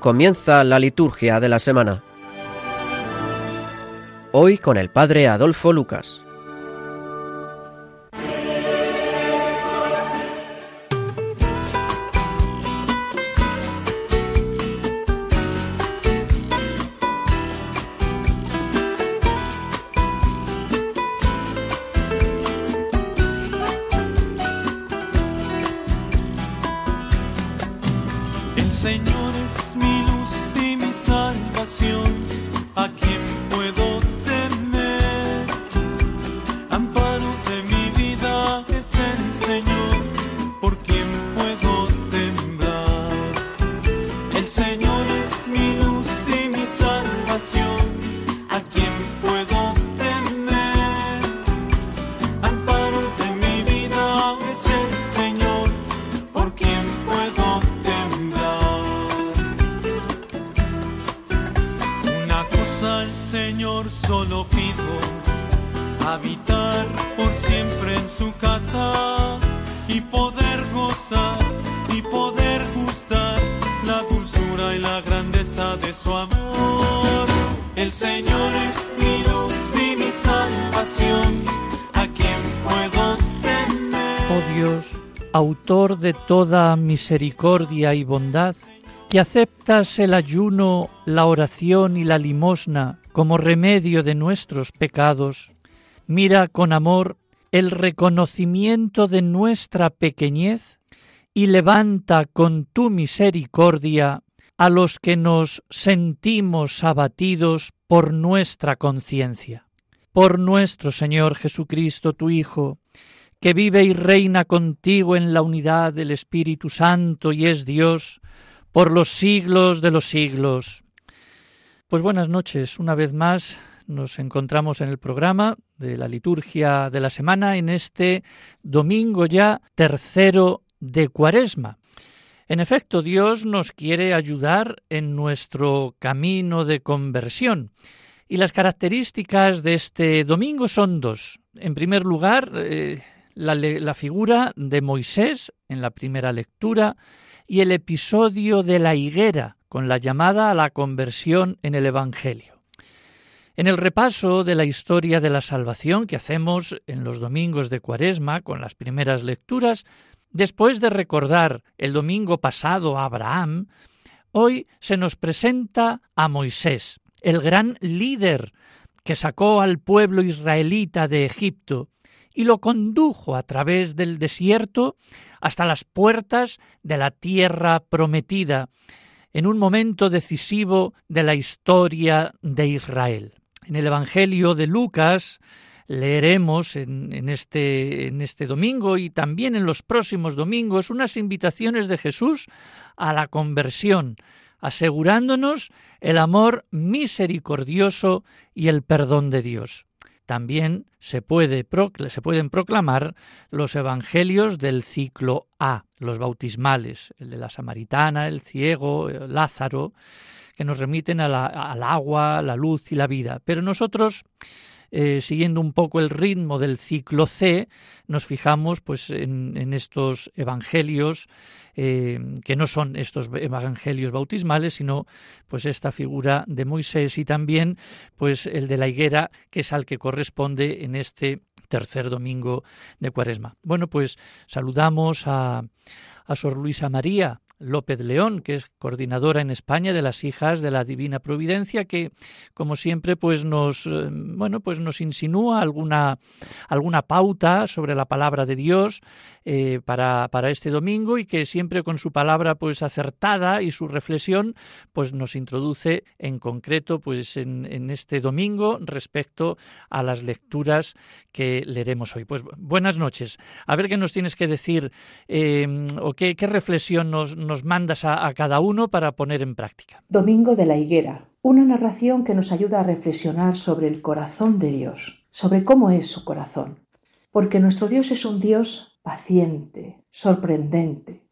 comienza la liturgia de la semana. Hoy con el Padre Adolfo Lucas. Autor de toda misericordia y bondad, que aceptas el ayuno, la oración y la limosna como remedio de nuestros pecados, mira con amor el reconocimiento de nuestra pequeñez y levanta con tu misericordia a los que nos sentimos abatidos por nuestra conciencia. Por nuestro Señor Jesucristo, tu Hijo, que vive y reina contigo en la unidad del Espíritu Santo y es Dios por los siglos de los siglos. Pues buenas noches, una vez más nos encontramos en el programa de la liturgia de la semana en este domingo ya tercero de Cuaresma. En efecto, Dios nos quiere ayudar en nuestro camino de conversión. Y las características de este domingo son dos. En primer lugar, eh, la, figura de Moisés en la primera lectura y el episodio de la higuera con la llamada a la conversión en el Evangelio. En el repaso de la historia de la salvación que hacemos en los domingos de Cuaresma con las primeras lecturas, después de recordar el domingo pasado a Abraham, hoy se nos presenta a Moisés, el gran líder que sacó al pueblo israelita de Egipto y lo condujo a través del desierto hasta las puertas de la tierra prometida, en un momento decisivo de la historia de Israel. En el Evangelio de Lucas leeremos en, este, en este domingo y también en los próximos domingos unas invitaciones de Jesús a la conversión, asegurándonos el amor misericordioso y el perdón de Dios también se, puede, se pueden proclamar los evangelios del ciclo A, los bautismales, el de la samaritana, el ciego, Lázaro, que nos remiten al agua, la luz y la vida. Pero nosotros eh, siguiendo un poco el ritmo del ciclo C, nos fijamos pues en, estos evangelios eh, que no son estos evangelios bautismales, sino pues esta figura de Moisés y también pues el de la higuera, que es al que corresponde en este tercer domingo de Cuaresma. Bueno, pues saludamos a, a Sor Luisa María, López León, que es coordinadora en España de las hijas de la Divina Providencia, que como siempre pues nos eh, bueno pues nos insinúa alguna alguna pauta sobre la palabra de Dios eh, para, para este domingo y que siempre con su palabra pues acertada y su reflexión pues nos introduce en concreto pues en, en este domingo respecto a las lecturas que leeremos hoy. Pues buenas noches. A ver qué nos tienes que decir eh, o qué, qué reflexión nos nos mandas a, cada uno para poner en práctica. Domingo de la Higuera, una narración que nos ayuda a reflexionar sobre el corazón de Dios, sobre cómo es su corazón. Porque nuestro Dios es un Dios paciente, sorprendente.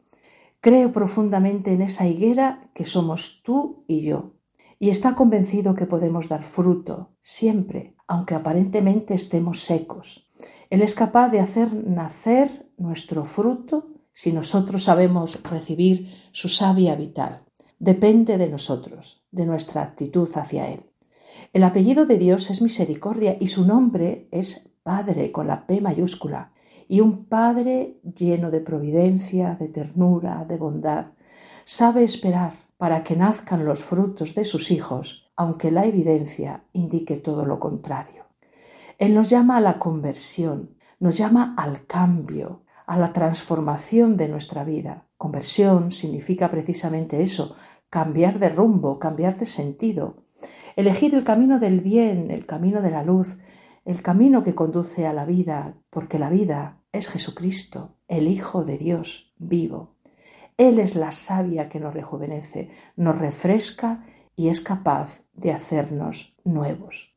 Creo profundamente en esa higuera que somos tú y yo, y está convencido que podemos dar fruto siempre, aunque aparentemente estemos secos. Él es capaz de hacer nacer nuestro fruto si nosotros sabemos recibir su savia vital. depende de nosotros, de nuestra actitud hacia Él. El apellido de Dios es misericordia y su nombre es Padre con la P mayúscula, y un Padre lleno de providencia, de ternura, de bondad, sabe esperar para que nazcan los frutos de sus hijos, aunque la evidencia indique todo lo contrario. Él nos llama a la conversión, nos llama al cambio, a la transformación de nuestra vida. Conversión significa precisamente eso, cambiar de rumbo, cambiar de sentido, elegir el camino del bien, el camino de la luz, el camino que conduce a la vida, porque la vida es Jesucristo, el Hijo de Dios vivo. Él es la savia que nos rejuvenece, nos refresca y es capaz de hacernos nuevos.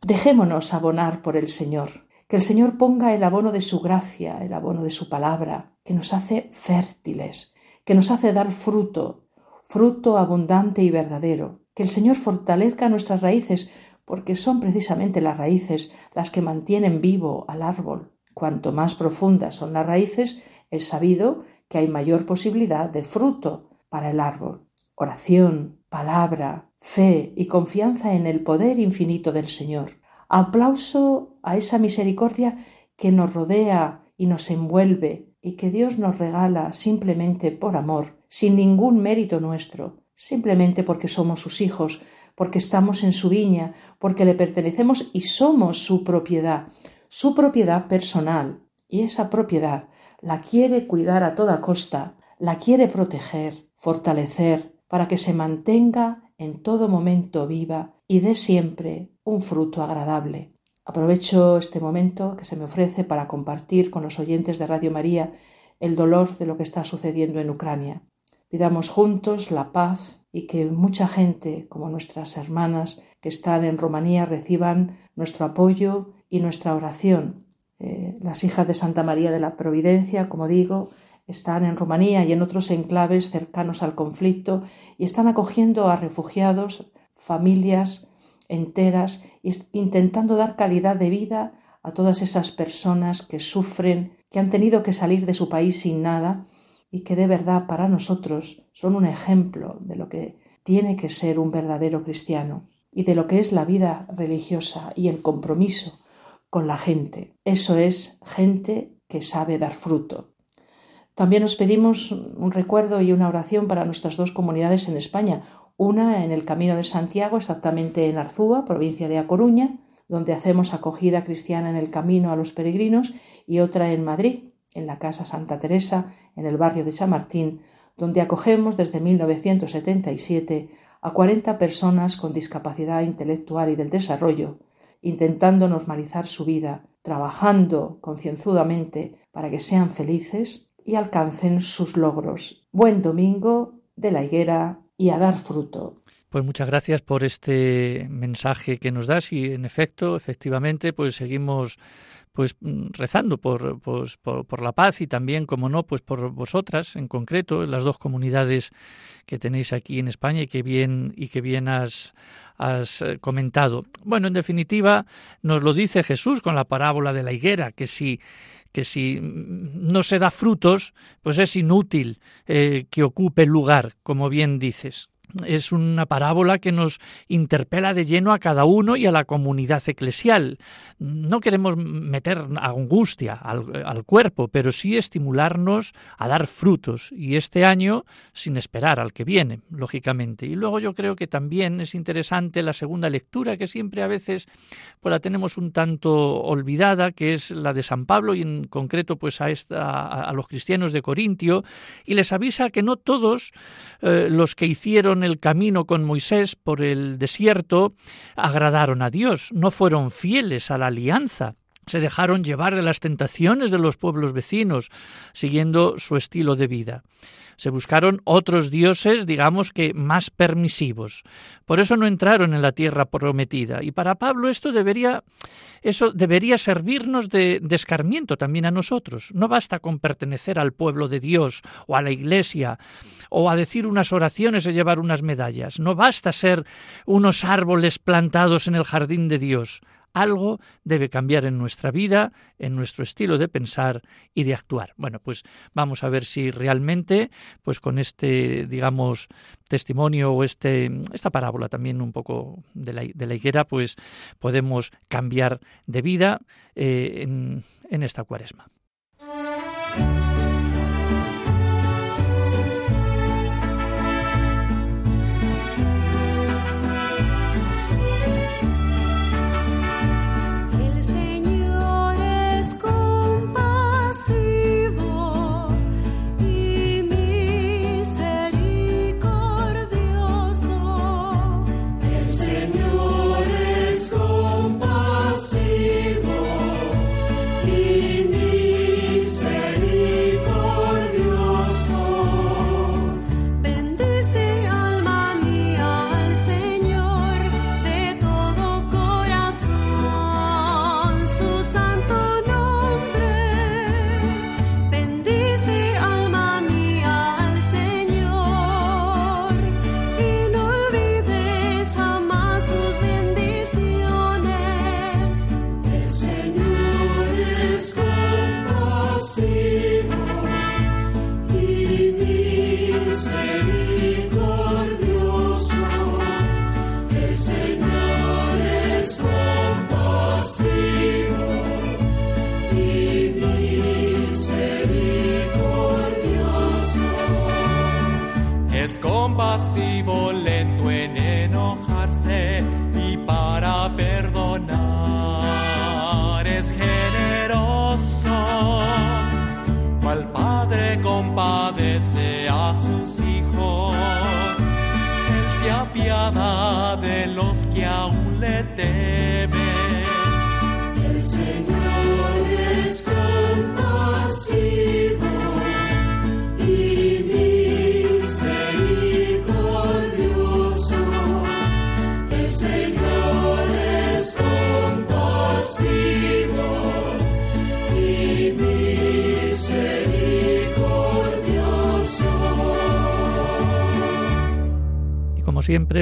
Dejémonos abonar por el Señor, que el Señor ponga el abono de su gracia, el abono de su palabra, que nos hace fértiles, que nos hace dar fruto, fruto abundante y verdadero. Que el Señor fortalezca nuestras raíces, porque son precisamente las raíces las que mantienen vivo al árbol. Cuanto más profundas son las raíces, es sabido que hay mayor posibilidad de fruto para el árbol. Oración, palabra, fe y confianza en el poder infinito del Señor Aplauso a esa misericordia que nos rodea y nos envuelve y que Dios nos regala simplemente por amor, sin ningún mérito nuestro, simplemente porque somos sus hijos, porque estamos en su viña, porque le pertenecemos y somos su propiedad, su propiedad personal. Y esa propiedad la quiere cuidar a toda costa, la quiere proteger, fortalecer, para que se mantenga en todo momento viva y dé siempre un fruto agradable. Aprovecho este momento que se me ofrece para compartir con los oyentes de Radio María el dolor de lo que está sucediendo en Ucrania. Pidamos juntos la paz y que mucha gente, como nuestras hermanas que están en Rumanía, reciban nuestro apoyo y nuestra oración. Eh, las hijas de Santa María de la Providencia, como digo, están en Rumanía y en otros enclaves cercanos al conflicto y están acogiendo a refugiados, familias enteras, intentando dar calidad de vida a todas esas personas que sufren, que han tenido que salir de su país sin nada y que de verdad para nosotros son un ejemplo de lo que tiene que ser un verdadero cristiano y de lo que es la vida religiosa y el compromiso con la gente. Eso es gente que sabe dar fruto. También nos pedimos un recuerdo y una oración para nuestras dos comunidades en España, una en el Camino de Santiago, exactamente en Arzúa, provincia de A Coruña, donde hacemos acogida cristiana en el camino a los peregrinos, y otra en Madrid, en la Casa Santa Teresa, en el barrio de Chamartín, donde acogemos desde 1977 a 40 personas con discapacidad intelectual y del desarrollo, intentando normalizar su vida, trabajando concienzudamente para que sean felices y alcancen sus logros. Buen domingo de la higuera y a dar fruto. Pues muchas gracias por este mensaje que nos das y en efecto, efectivamente, pues seguimos pues rezando por, pues, por, la paz y también, como no, pues por vosotras en concreto, las dos comunidades que tenéis aquí en España y que bien, y que bien has, has eh, comentado. Bueno, en definitiva, nos lo dice Jesús con la parábola de la higuera, que si que si no se da frutos, pues es inútil eh, que ocupe lugar, como bien dices es una parábola que nos interpela de lleno a cada uno y a la comunidad eclesial. No queremos meter angustia al, cuerpo, pero sí estimularnos a dar frutos, y este año sin esperar al que viene, lógicamente. Y luego yo creo que también es interesante la segunda lectura, que siempre a veces pues la tenemos un tanto olvidada, que es la de San Pablo y en concreto pues a, esta, a los cristianos de Corintio, y les avisa que no todos eh, los que hicieron el camino con Moisés por el desierto agradaron a Dios, no fueron fieles a la alianza se dejaron llevar de las tentaciones de los pueblos vecinos, siguiendo su estilo de vida. Se buscaron otros dioses, digamos que más permisivos. Por eso no entraron en la tierra prometida. Y para Pablo esto debería, eso debería servirnos de, de escarmiento también a nosotros. No basta con pertenecer al pueblo de Dios o a la iglesia o a decir unas oraciones o llevar unas medallas. No basta ser unos árboles plantados en el jardín de Dios. Algo debe cambiar en nuestra vida, en nuestro estilo de pensar y de actuar. Bueno, pues vamos a ver si realmente, pues con este, digamos, testimonio o este, esta parábola también un poco de la, higuera, pues podemos cambiar de vida eh, en, en esta cuaresma.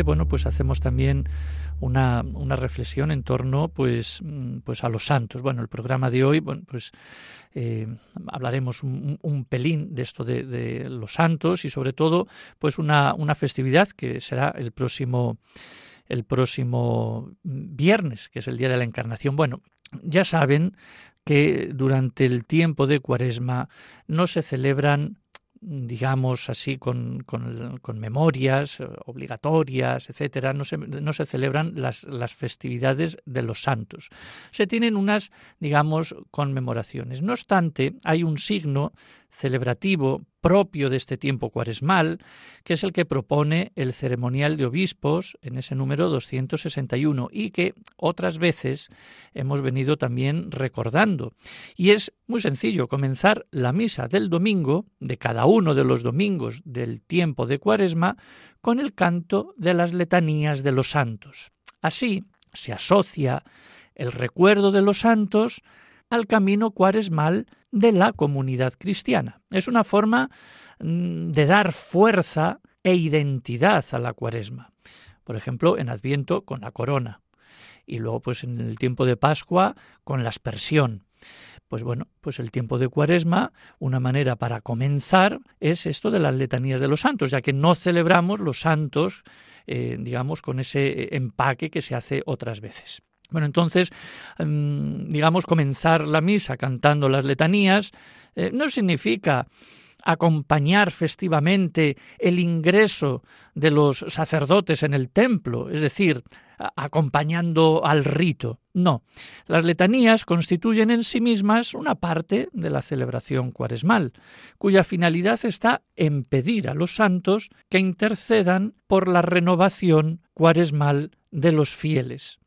Bueno, pues hacemos también una, una, reflexión en torno pues, mm, pues a los santos. Bueno, el programa de hoy, bueno, pues eh, hablaremos un, un, pelín de esto de, de, los santos y sobre todo pues una, una festividad que será el próximo el próximo viernes, que es el día de la Encarnación. Bueno, ya saben que durante el tiempo de Cuaresma no se celebran digamos así, con, con, memorias eh, obligatorias, etcétera, no se, no se celebran las, las, festividades de los santos. Se tienen unas, digamos, conmemoraciones. No obstante, hay un signo celebrativo propio de este tiempo cuaresmal, que es el que propone el ceremonial de obispos en ese número 261 y que otras veces hemos venido también recordando. Y es muy sencillo comenzar la misa del domingo, de cada uno de los domingos del tiempo de cuaresma, con el canto de las letanías de los santos. Así se asocia el recuerdo de los santos al camino cuaresmal de la comunidad cristiana. Es una forma mm, de dar fuerza e identidad a la cuaresma. Por ejemplo, en Adviento con la corona y luego pues en el tiempo de Pascua con la aspersión. Pues bueno, pues el tiempo de Cuaresma, una manera para comenzar es esto de las letanías de los santos, ya que no celebramos los santos, eh, digamos, con ese empaque que se hace otras veces. Bueno, entonces, mm, digamos, comenzar la misa cantando las letanías eh, no significa acompañar festivamente el ingreso de los sacerdotes en el templo, es decir, acompañando al rito. No, las letanías constituyen en sí mismas una parte de la celebración cuaresmal, cuya finalidad está en pedir a los santos que intercedan por la renovación cuaresmal de los fieles.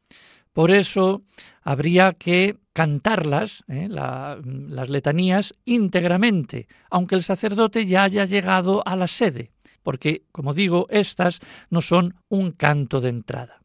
Por eso habría que cantarlas, ¿eh? las letanías, íntegramente, aunque el sacerdote ya haya llegado a la sede, porque, como digo, estas no son un canto de entrada.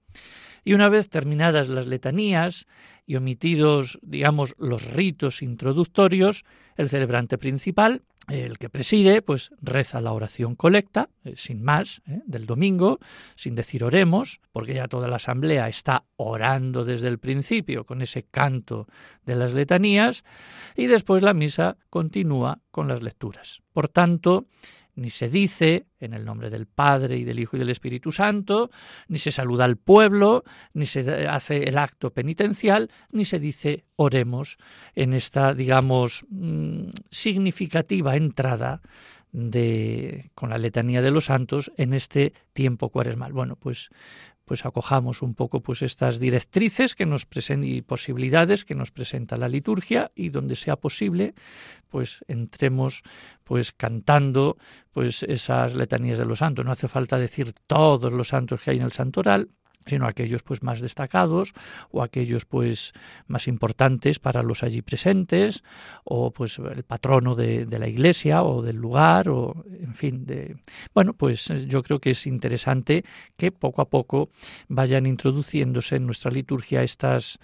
Y una vez terminadas las letanías y omitidos, digamos, los ritos introductorios, el celebrante principal el que preside, pues reza la oración colecta, eh, sin más, eh, del domingo, sin decir oremos, porque ya toda la asamblea está orando desde el principio con ese canto de las letanías, y después la misa continúa con las lecturas. Por tanto, ni se dice en el nombre del Padre y del Hijo y del Espíritu Santo, ni se saluda al pueblo, ni se hace el acto penitencial, ni se dice oremos en esta, digamos, mm, significativa entrada de con la letanía de los santos en este tiempo cuaresmal. Bueno, pues pues acojamos un poco pues estas directrices que nos presentan y posibilidades que nos presenta la liturgia y donde sea posible pues entremos pues cantando pues esas letanías de los santos. No hace falta decir todos los santos que hay en el santoral sino aquellos pues más destacados o aquellos pues más importantes para los allí presentes o pues el patrono de, la iglesia o del lugar o en fin de bueno pues yo creo que es interesante que poco a poco vayan introduciéndose en nuestra liturgia estas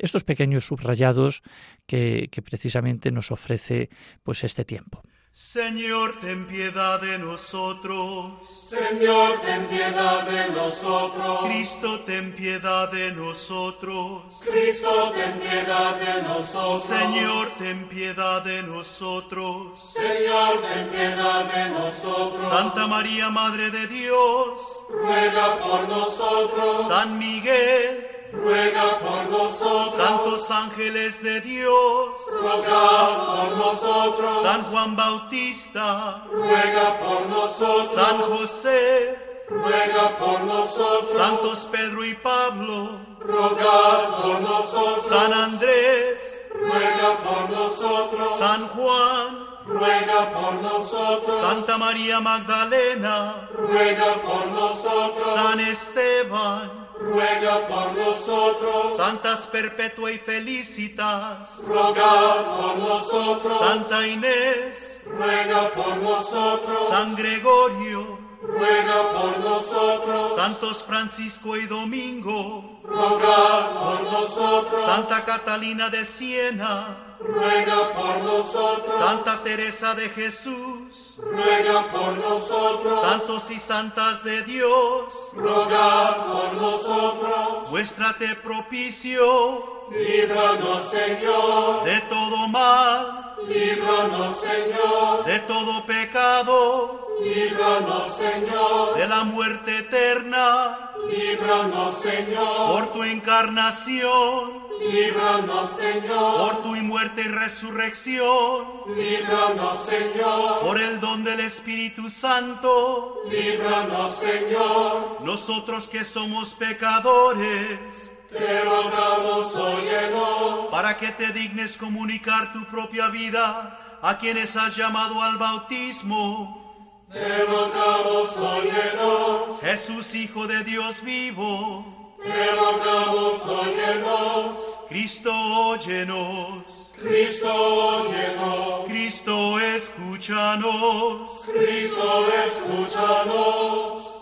estos pequeños subrayados que, que precisamente nos ofrece pues este tiempo Señor, ten piedad de nosotros. Señor, ten piedad de nosotros. Cristo, ten piedad de nosotros. Cristo, ten piedad de nosotros. Señor, ten piedad de nosotros. Señor, ten piedad de nosotros. Santa María, Madre de Dios, ruega por nosotros. San Miguel, ruega por nosotros. Santos ángeles de Dios, ruega por nosotros. San Juan Bautista, ruega por nosotros. San José, ruega por nosotros. Santos Pedro y Pablo, ruega por nosotros. San Andrés, ruega por nosotros. San Juan, ruega por nosotros. Santa María Magdalena, ruega por nosotros. San Esteban, ruega por nosotros. Santas Perpetua y Felicitas, ruega por nosotros. Santa Inés, ruega por nosotros. San Gregorio, ruega por nosotros. Santos Francisco y Domingo, ruega por nosotros. Santa Catalina de Siena, ruega por nosotros. Santa Teresa de Jesús, ruega por nosotros. Santos y santas de Dios, ruega por nosotros. Muéstrate propicio, líbranos Señor, de todo mal, líbranos Señor, de todo pecado, líbranos Señor, de la muerte eterna, líbranos Señor, por tu encarnación, líbranos Señor, por tu muerte y resurrección, líbranos Señor, por el don del Espíritu Santo, líbranos Señor, nosotros que somos pecadores, te rogamos óyenos, para que te dignes comunicar tu propia vida a quienes has llamado al bautismo. te rogamos óyenos, Jesús, Hijo de Dios vivo, te rogamos óyenos, Cristo, óyenos. Cristo óyenos, Cristo, escúchanos. Cristo escúchanos.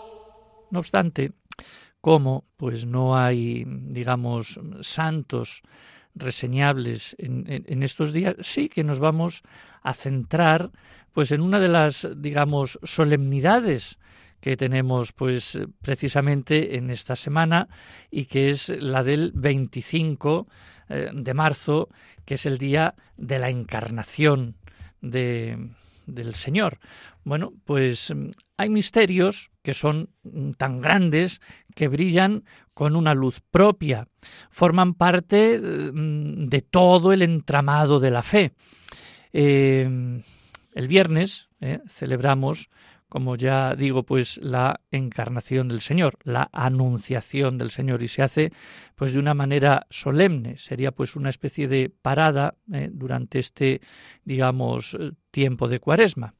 No obstante, como pues no hay, digamos, santos reseñables en, estos días, sí que nos vamos a centrar pues en una de las, digamos, solemnidades que tenemos pues precisamente en esta semana y que es la del 25 eh, de marzo, que es el día de la encarnación de, del Señor. Bueno, pues hay misterios que son tan grandes que brillan con una luz propia, forman parte de todo el entramado de la fe. Eh, el viernes eh, celebramos, como ya digo, pues la encarnación del Señor, la anunciación del Señor, y se hace pues de una manera solemne. Sería pues una especie de parada eh, durante este, digamos, tiempo de Cuaresma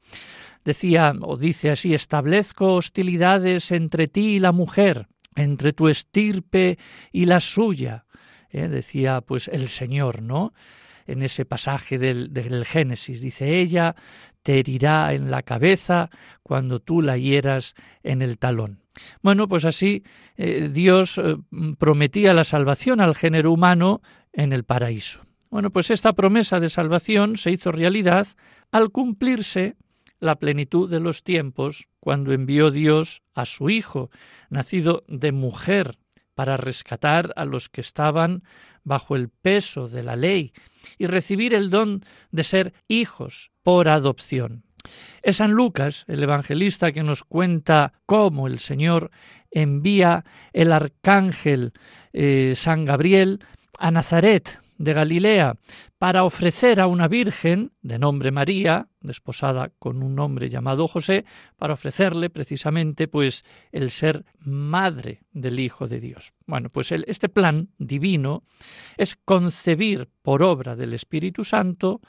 decía o dice así, establezco hostilidades entre ti y la mujer, entre tu estirpe y la suya, ¿eh? decía pues el Señor, ¿no? En ese pasaje del, del Génesis, dice, ella te herirá en la cabeza cuando tú la hieras en el talón. Bueno, pues así eh, Dios eh, prometía la salvación al género humano en el paraíso. Bueno, pues esta promesa de salvación se hizo realidad al cumplirse la plenitud de los tiempos cuando envió Dios a su Hijo, nacido de mujer, para rescatar a los que estaban bajo el peso de la ley y recibir el don de ser hijos por adopción. Es San Lucas, el evangelista, que nos cuenta cómo el Señor envía el arcángel eh, San Gabriel a Nazaret de Galilea para ofrecer a una virgen de nombre María, desposada con un hombre llamado José, para ofrecerle precisamente pues el ser madre del Hijo de Dios. Bueno, pues este plan divino es concebir por obra del Espíritu Santo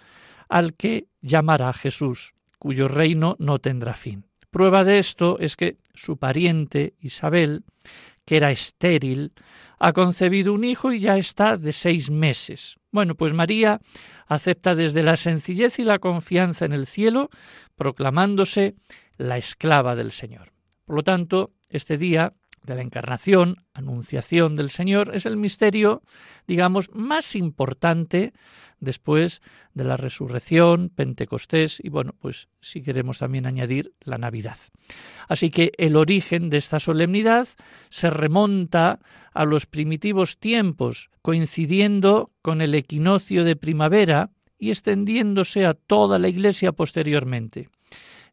al que llamará Jesús cuyo reino no tendrá fin. Prueba de esto es que su pariente Isabel, que era estéril, ha concebido un hijo y ya está de seis meses. Bueno, pues María acepta desde la sencillez y la confianza en el cielo, proclamándose la esclava del Señor. Por lo tanto, este día de la encarnación, anunciación del Señor, es el misterio, digamos, más importante después de la resurrección, Pentecostés y bueno, pues si queremos también añadir la Navidad. Así que el origen de esta solemnidad se remonta a los primitivos tiempos, coincidiendo con el equinoccio de primavera y extendiéndose a toda la Iglesia posteriormente.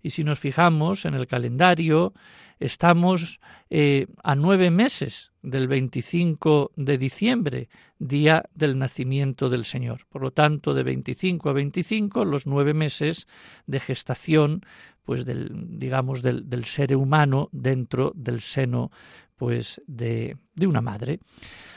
Y si nos fijamos en el calendario, Estamos eh, a nueve meses del 25 de diciembre, día del nacimiento del Señor. Por lo tanto, de 25 a 25, los nueve meses de gestación, pues del, digamos, del, ser humano dentro del seno, pues de, de una madre.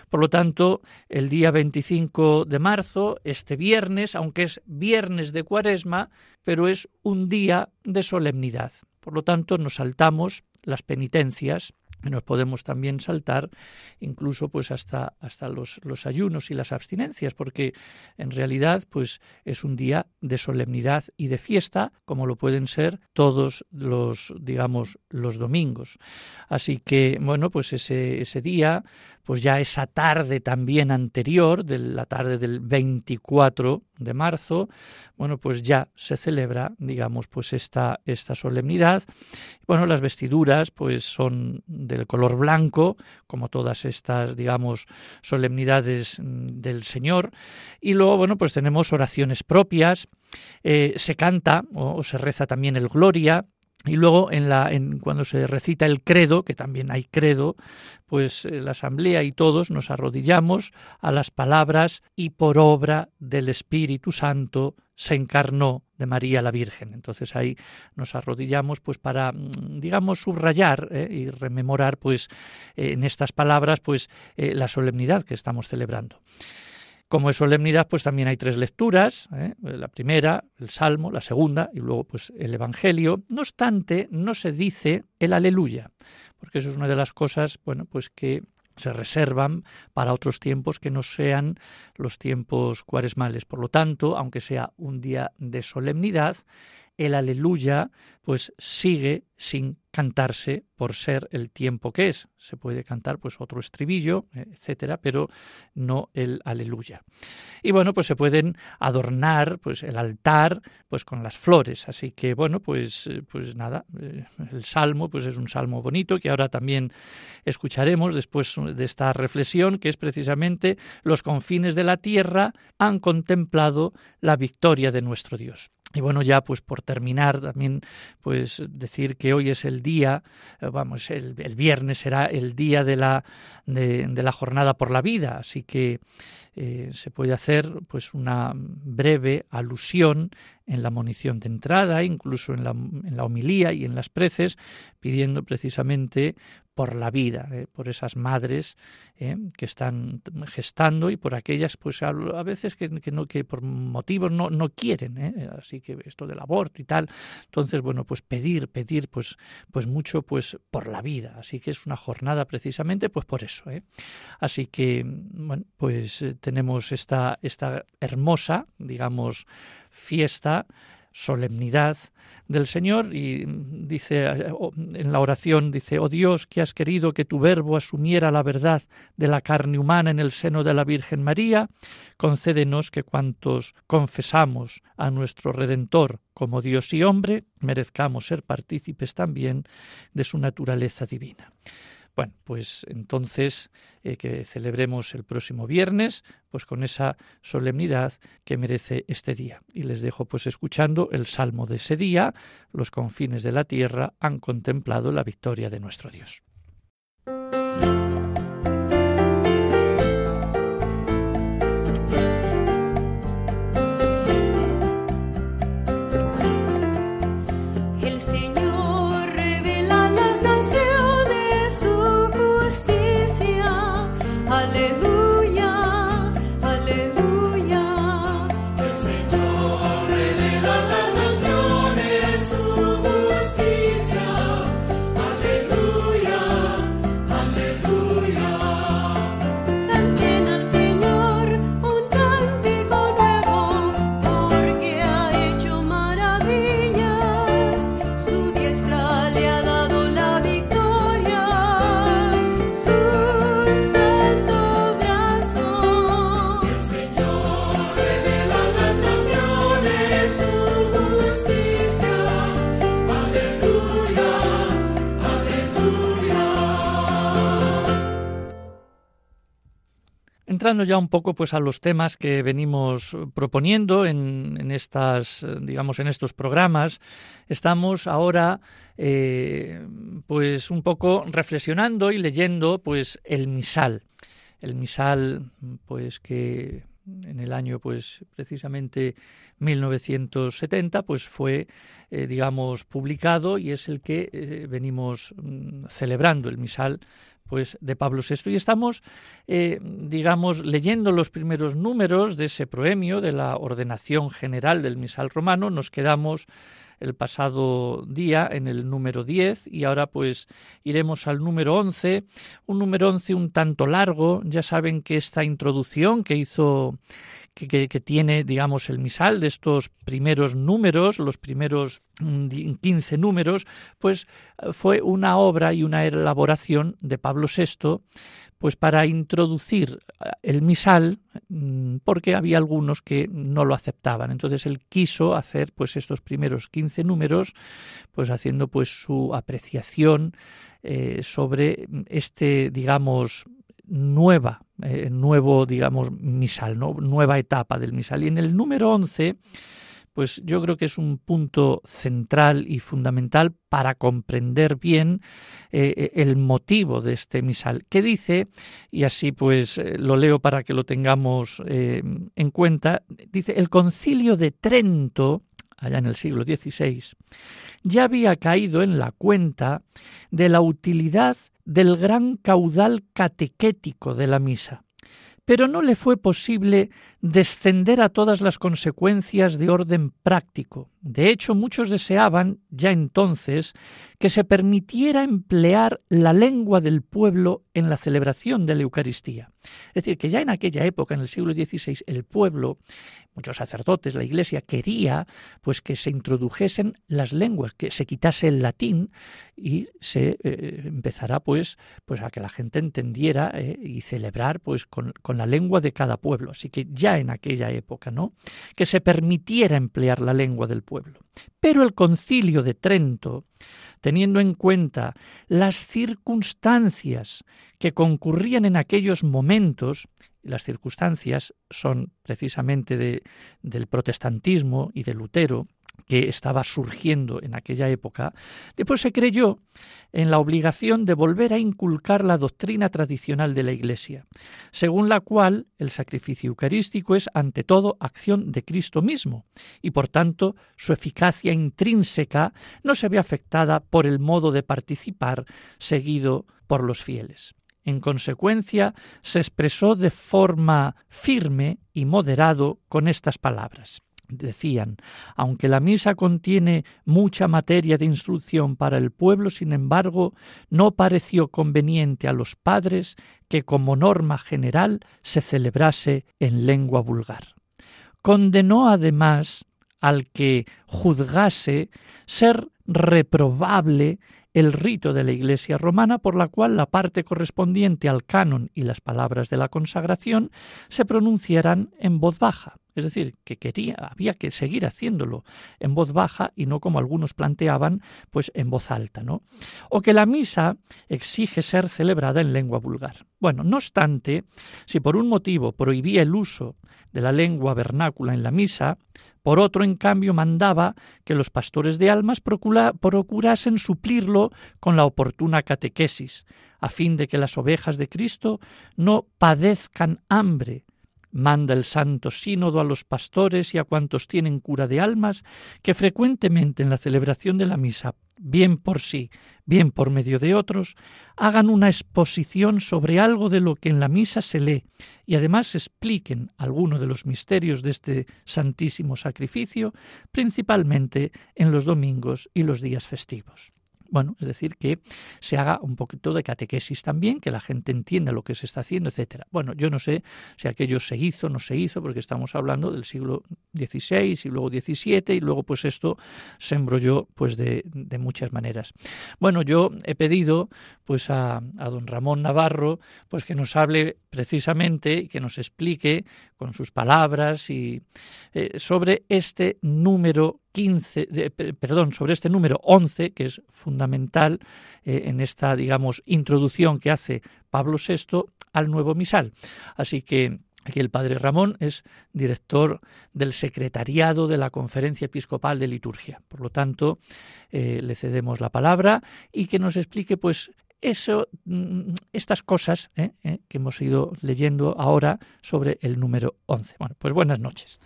Por lo tanto, el día 25 de marzo, este viernes, aunque es viernes de cuaresma, pero es un día de solemnidad. Por lo tanto, nos saltamos las penitencias nos podemos también saltar incluso pues hasta, hasta los, los, ayunos y las abstinencias, porque en realidad pues es un día de solemnidad y de fiesta, como lo pueden ser todos los, digamos, los domingos. Así que, bueno, pues ese, ese día, pues ya esa tarde también anterior, de la tarde del 24 de marzo, bueno, pues ya se celebra, digamos, pues esta, esta solemnidad. Bueno, las vestiduras pues son del color blanco, como todas estas, digamos, solemnidades mm, del Señor. Y luego, bueno, pues tenemos oraciones propias, eh, se canta o, se reza también el Gloria, y luego en la en cuando se recita el credo, que también hay credo, pues eh, la asamblea y todos nos arrodillamos a las palabras y por obra del Espíritu Santo se encarnó de María la Virgen. Entonces ahí nos arrodillamos pues para mm, digamos subrayar eh, y rememorar pues eh, en estas palabras pues la solemnidad que estamos celebrando. Como es solemnidad, pues también hay tres lecturas, ¿eh? la primera, el Salmo, la segunda y luego pues el Evangelio. No obstante, no se dice el aleluya, porque eso es una de las cosas, bueno, pues que se reservan para otros tiempos que no sean los tiempos cuaresmales. Por lo tanto, aunque sea un día de solemnidad, el aleluya pues sigue sin cantarse por ser el tiempo que es. Se puede cantar pues otro estribillo, etcétera, pero no el aleluya. Y bueno, pues se pueden adornar pues el altar pues con las flores, así que bueno, pues pues nada, eh, el salmo pues es un salmo bonito que ahora también escucharemos después de esta reflexión que es precisamente los confines de la tierra han contemplado la victoria de nuestro Dios. Y bueno, ya pues por terminar también pues decir que hoy es el día, eh, vamos, el, viernes será el día de la, de, la jornada por la vida, así que eh, se puede hacer pues una breve alusión en la munición de entrada, incluso en la, en la homilía y en las preces, pidiendo precisamente por la vida, ¿eh? por esas madres ¿eh? que están gestando y por aquellas, pues a, veces que, no, que por motivos no, no quieren, ¿eh? así que esto del aborto y tal, entonces bueno, pues pedir, pedir, pues, pues mucho, pues por la vida, así que es una jornada precisamente, pues por eso, así que bueno, pues tenemos esta, esta hermosa, digamos, fiesta solemnidad del Señor y dice en la oración dice, "Oh Dios, que has querido que tu verbo asumiera la verdad de la carne humana en el seno de la Virgen María, concédenos que cuantos confesamos a nuestro redentor como Dios y hombre, merezcamos ser partícipes también de su naturaleza divina." Bueno, pues entonces eh, que celebremos el próximo viernes, pues con esa solemnidad que merece este día. Y les dejo pues escuchando el salmo de ese día, los confines de la tierra han contemplado la victoria de nuestro Dios. Entrando ya un poco pues a los temas que venimos proponiendo en, estas digamos en estos programas estamos ahora eh, pues un poco reflexionando y leyendo pues el misal. El misal pues que en el año pues precisamente 1970 pues fue eh, digamos publicado y es el que eh, venimos mm, celebrando el misal pues de Pablo VI y estamos eh, digamos leyendo los primeros números de ese proemio de la ordenación general del misal romano. Nos quedamos el pasado día en el número 10 y ahora pues iremos al número 11, un número 11 un tanto largo, ya saben que esta introducción que hizo que, tiene, digamos, el misal de estos primeros números, los primeros 15 mm, números, pues eh, fue una obra y una elaboración de Pablo VI, pues para introducir eh, el misal, mm, porque había algunos que no lo aceptaban. Entonces él quiso hacer, pues, estos primeros 15 números, pues haciendo, pues, su apreciación eh, sobre este, digamos, nueva, eh, nuevo, digamos, misal, nueva etapa del misal. Y en el número 11, pues yo creo que es un punto central y fundamental para comprender bien eh, el motivo de este misal, que dice, y así pues eh, lo leo para que lo tengamos en cuenta, dice, el concilio de Trento, allá en el siglo XVI, ya había caído en la cuenta de la utilidad del gran caudal catequético de la misa, pero no le fue posible descender a todas las consecuencias de orden práctico. De hecho, muchos deseaban, ya entonces, que se permitiera emplear la lengua del pueblo en la celebración de la Eucaristía. Es decir, que ya en aquella época, en el siglo XVI, el pueblo muchos sacerdotes, la Iglesia quería pues que se introdujesen las lenguas, que se quitase el latín y se eh, empezara pues pues a que la gente entendiera eh, y celebrar pues con, con, la lengua de cada pueblo. Así que ya en aquella época, ¿no? Que se permitiera emplear la lengua del pueblo. Pero el concilio de Trento, teniendo en cuenta las circunstancias que concurrían en aquellos momentos, las circunstancias son precisamente de, del protestantismo y de Lutero, que estaba surgiendo en aquella época, después se creyó en la obligación de volver a inculcar la doctrina tradicional de la Iglesia, según la cual el sacrificio eucarístico es ante todo acción de Cristo mismo, y por tanto su eficacia intrínseca no se ve afectada por el modo de participar seguido por los fieles. En consecuencia, se expresó de forma firme y moderado con estas palabras. Decían, aunque la misa contiene mucha materia de instrucción para el pueblo, sin embargo, no pareció conveniente a los padres que como norma general se celebrase en lengua vulgar. Condenó además al que juzgase ser reprobable el rito de la Iglesia romana por la cual la parte correspondiente al canon y las palabras de la consagración se pronunciarán en voz baja. Es decir, que quería, había que seguir haciéndolo en voz baja y no como algunos planteaban, pues en voz alta, ¿no? O que la misa exige ser celebrada en lengua vulgar. Bueno, no obstante, si por un motivo prohibía el uso de la lengua vernácula en la misa, por otro, en cambio, mandaba que los pastores de almas procurasen suplirlo con la oportuna catequesis, a fin de que las ovejas de Cristo no padezcan hambre, Manda el Santo Sínodo a los pastores y a cuantos tienen cura de almas que frecuentemente en la celebración de la misa, bien por sí, bien por medio de otros, hagan una exposición sobre algo de lo que en la misa se lee y además expliquen alguno de los misterios de este santísimo sacrificio, principalmente en los domingos y los días festivos. Bueno, es decir, que se haga un poquito de catequesis también, que la gente entienda lo que se está haciendo, etcétera. Bueno, yo no sé si aquello se hizo o no se hizo, porque estamos hablando del siglo XVI y luego XVII, y luego pues esto se embrolló pues de, de muchas maneras. Bueno, yo he pedido pues a, a, don Ramón Navarro pues que nos hable precisamente y que nos explique con sus palabras y eh, sobre este número 15, perdón, sobre este número 11, que es fundamental eh, en esta, digamos, introducción que hace Pablo VI al nuevo misal. Así que aquí el padre Ramón es director del secretariado de la Conferencia Episcopal de Liturgia. Por lo tanto, eh, le cedemos la palabra y que nos explique, pues, eso, mm, estas cosas eh, que hemos ido leyendo ahora sobre el número 11. Bueno, pues buenas noches.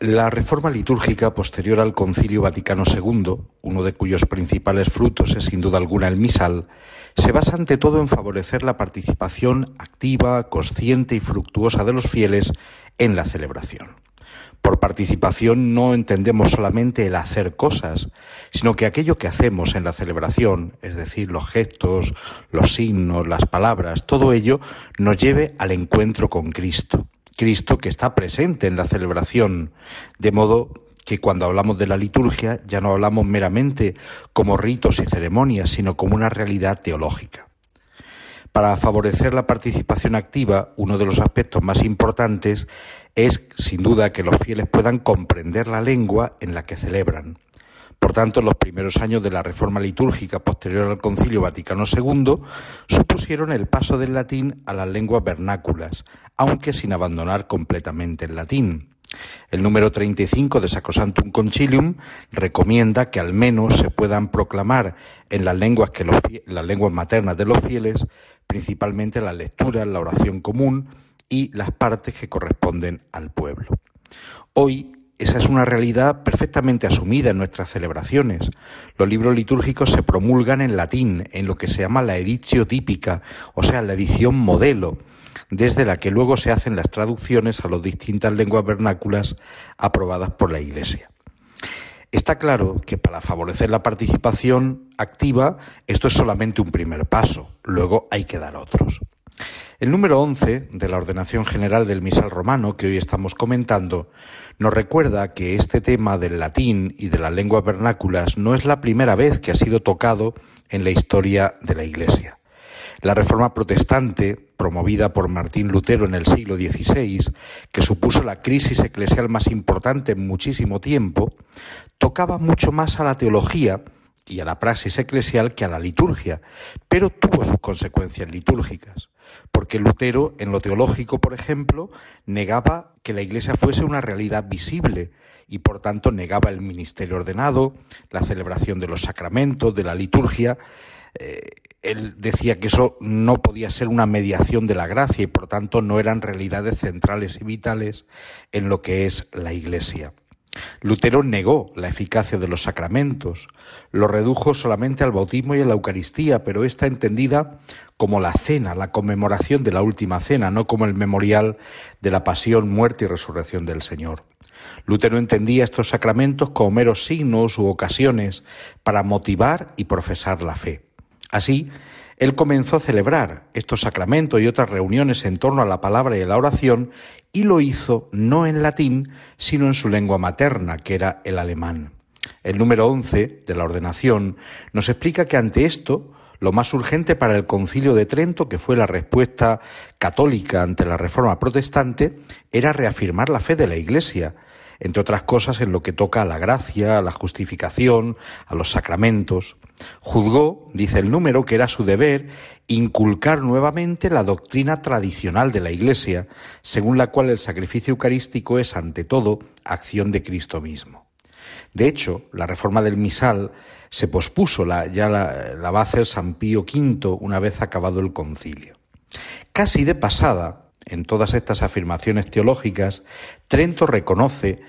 La reforma litúrgica posterior al Concilio Vaticano II, uno de cuyos principales frutos es sin duda alguna el misal, se basa ante todo en favorecer la participación activa, consciente y fructuosa de los fieles en la celebración. Por participación no entendemos solamente el hacer cosas, sino que aquello que hacemos en la celebración, es decir, los gestos, los signos, las palabras, todo ello nos lleve al encuentro con Cristo Cristo que está presente en la celebración, de modo que cuando hablamos de la liturgia ya no hablamos meramente como ritos y ceremonias, sino como una realidad teológica. Para favorecer la participación activa, uno de los aspectos más importantes es, sin duda, que los fieles puedan comprender la lengua en la que celebran. Por tanto, los primeros años de la reforma litúrgica posterior al Concilio Vaticano II supusieron el paso del latín a las lenguas vernáculas, aunque sin abandonar completamente el latín. El número 35 de Sacrosantum Concilium recomienda que al menos se puedan proclamar en las lenguas, que las lenguas maternas de los fieles, principalmente la lectura, la oración común y las partes que corresponden al pueblo. Hoy esa es una realidad perfectamente asumida en nuestras celebraciones. Los libros litúrgicos se promulgan en latín, en lo que se llama la editio típica, o sea, la edición modelo, desde la que luego se hacen las traducciones a las distintas lenguas vernáculas aprobadas por la Iglesia. Está claro que para favorecer la participación activa esto es solamente un primer paso, luego hay que dar otros. El número 11 de la Ordenación General del Misal Romano, que hoy estamos comentando, nos recuerda que este tema del latín y de las lenguas vernáculas no es la primera vez que ha sido tocado en la historia de la Iglesia. La reforma protestante, promovida por Martín Lutero en el siglo XVI, que supuso la crisis eclesial más importante en muchísimo tiempo, tocaba mucho más a la teología y a la praxis eclesial que a la liturgia, pero tuvo sus consecuencias litúrgicas porque Lutero, en lo teológico, por ejemplo, negaba que la Iglesia fuese una realidad visible y, por tanto, negaba el ministerio ordenado, la celebración de los sacramentos, de la liturgia. Eh, él decía que eso no podía ser una mediación de la gracia y, por tanto, no eran realidades centrales y vitales en lo que es la Iglesia. Lutero negó la eficacia de los sacramentos, lo redujo solamente al bautismo y a la Eucaristía, pero está entendida como la cena, la conmemoración de la última cena, no como el memorial de la pasión, muerte y resurrección del Señor. Lutero entendía estos sacramentos como meros signos u ocasiones para motivar y profesar la fe. Así, Él comenzó a celebrar estos sacramentos y otras reuniones en torno a la palabra y a la oración y lo hizo no en latín, sino en su lengua materna, que era el alemán. El número 11 de la ordenación nos explica que ante esto, lo más urgente para el concilio de Trento, que fue la respuesta católica ante la reforma protestante, era reafirmar la fe de la Iglesia, entre otras cosas en lo que toca a la gracia, a la justificación, a los sacramentos. Juzgó, dice el número, que era su deber inculcar nuevamente la doctrina tradicional de la Iglesia, según la cual el sacrificio eucarístico es ante todo acción de Cristo mismo. De hecho, la reforma del misal se pospuso, ya la, la va a hacer San Pío V una vez acabado el concilio. Casi de pasada, en todas estas afirmaciones teológicas, Trento reconoce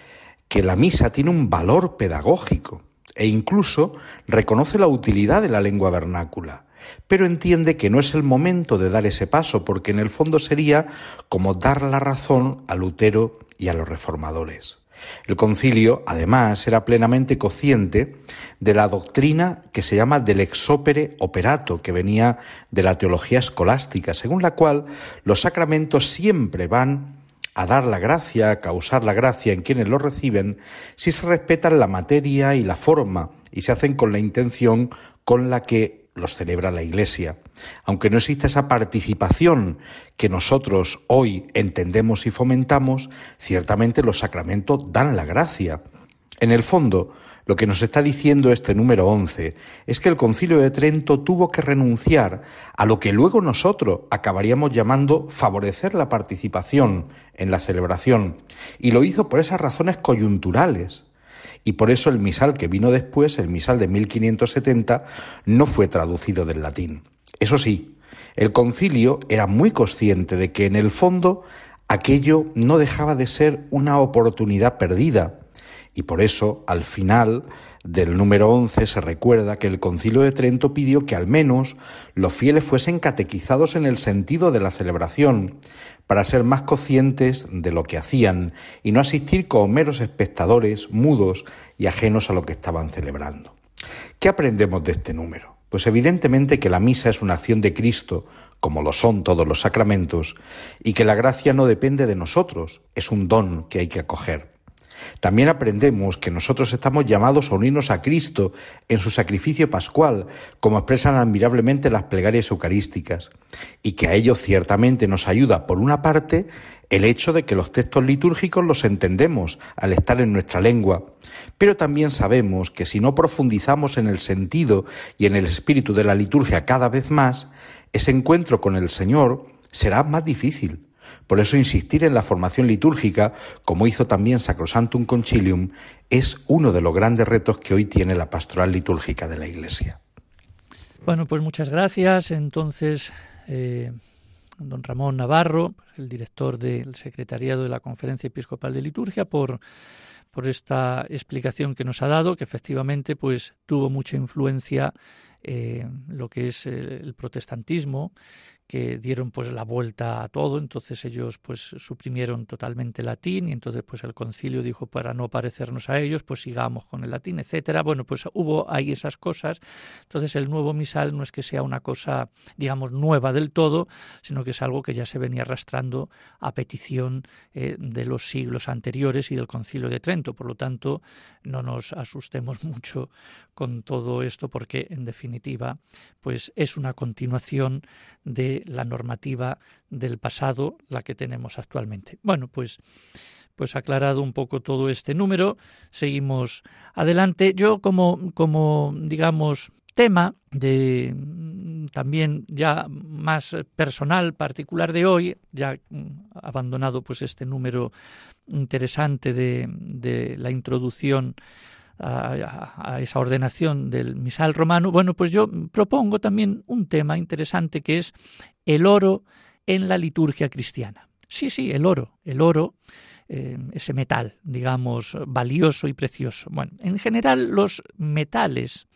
que la misa tiene un valor pedagógico e incluso reconoce la utilidad de la lengua vernácula, pero entiende que no es el momento de dar ese paso porque en el fondo sería como dar la razón a Lutero y a los reformadores. El concilio, además, era plenamente consciente de la doctrina que se llama del exopere operato, que venía de la teología escolástica, según la cual los sacramentos siempre van a dar la gracia, a causar la gracia en quienes los reciben, si se respetan la materia y la forma y se hacen con la intención con la que los celebra la Iglesia. Aunque no exista esa participación que nosotros hoy entendemos y fomentamos, ciertamente los sacramentos dan la gracia. En el fondo, lo que nos está diciendo este número 11 es que el concilio de Trento tuvo que renunciar a lo que luego nosotros acabaríamos llamando favorecer la participación en la celebración, y lo hizo por esas razones coyunturales y por eso el misal que vino después, el misal de 1570, no fue traducido del latín. Eso sí, el concilio era muy consciente de que en el fondo aquello no dejaba de ser una oportunidad perdida, y por eso al final del número 11 se recuerda que el concilio de Trento pidió que al menos los fieles fuesen catequizados en el sentido de la celebración, para ser más conscientes de lo que hacían y no asistir como meros espectadores mudos y ajenos a lo que estaban celebrando. ¿Qué aprendemos de este número? Pues evidentemente que la misa es una acción de Cristo, como lo son todos los sacramentos, y que la gracia no depende de nosotros, es un don que hay que acoger. También aprendemos que nosotros estamos llamados a unirnos a Cristo en su sacrificio pascual, como expresan admirablemente las plegarias eucarísticas, y que a ello ciertamente nos ayuda, por una parte, el hecho de que los textos litúrgicos los entendemos al estar en nuestra lengua, pero también sabemos que si no profundizamos en el sentido y en el espíritu de la liturgia cada vez más, ese encuentro con el Señor será más difícil por eso insistir en la formación litúrgica, como hizo también Sacrosantum Concilium, es uno de los grandes retos que hoy tiene la pastoral litúrgica de la Iglesia. Bueno, pues muchas gracias. Entonces, eh, don Ramón Navarro, el director del Secretariado de la Conferencia Episcopal de Liturgia, por, por esta explicación que nos ha dado, que efectivamente pues tuvo mucha influencia eh, lo que es el protestantismo que dieron pues la vuelta a todo, entonces ellos pues suprimieron totalmente el latín y entonces pues el concilio dijo para no parecernos a ellos pues sigamos con el latín, etcétera. Bueno, pues hubo ahí esas cosas. Entonces el nuevo misal no es que sea una cosa digamos nueva del todo, sino que es algo que ya se venía arrastrando a petición eh, de los siglos anteriores y del concilio de Trento. Por lo tanto, no nos asustemos mucho con todo esto porque en definitiva pues es una continuación de la normativa del pasado la que tenemos actualmente. Bueno, pues pues aclarado un poco todo este número, seguimos adelante. Yo como como digamos tema de también ya más personal particular de hoy, ya abandonado pues este número interesante de, de la introducción a, esa ordenación del misal romano, bueno, pues yo propongo también un tema interesante que es el oro en la liturgia cristiana. Sí, sí, el oro, el oro, eh, ese metal, digamos, valioso y precioso. Bueno, en general los metales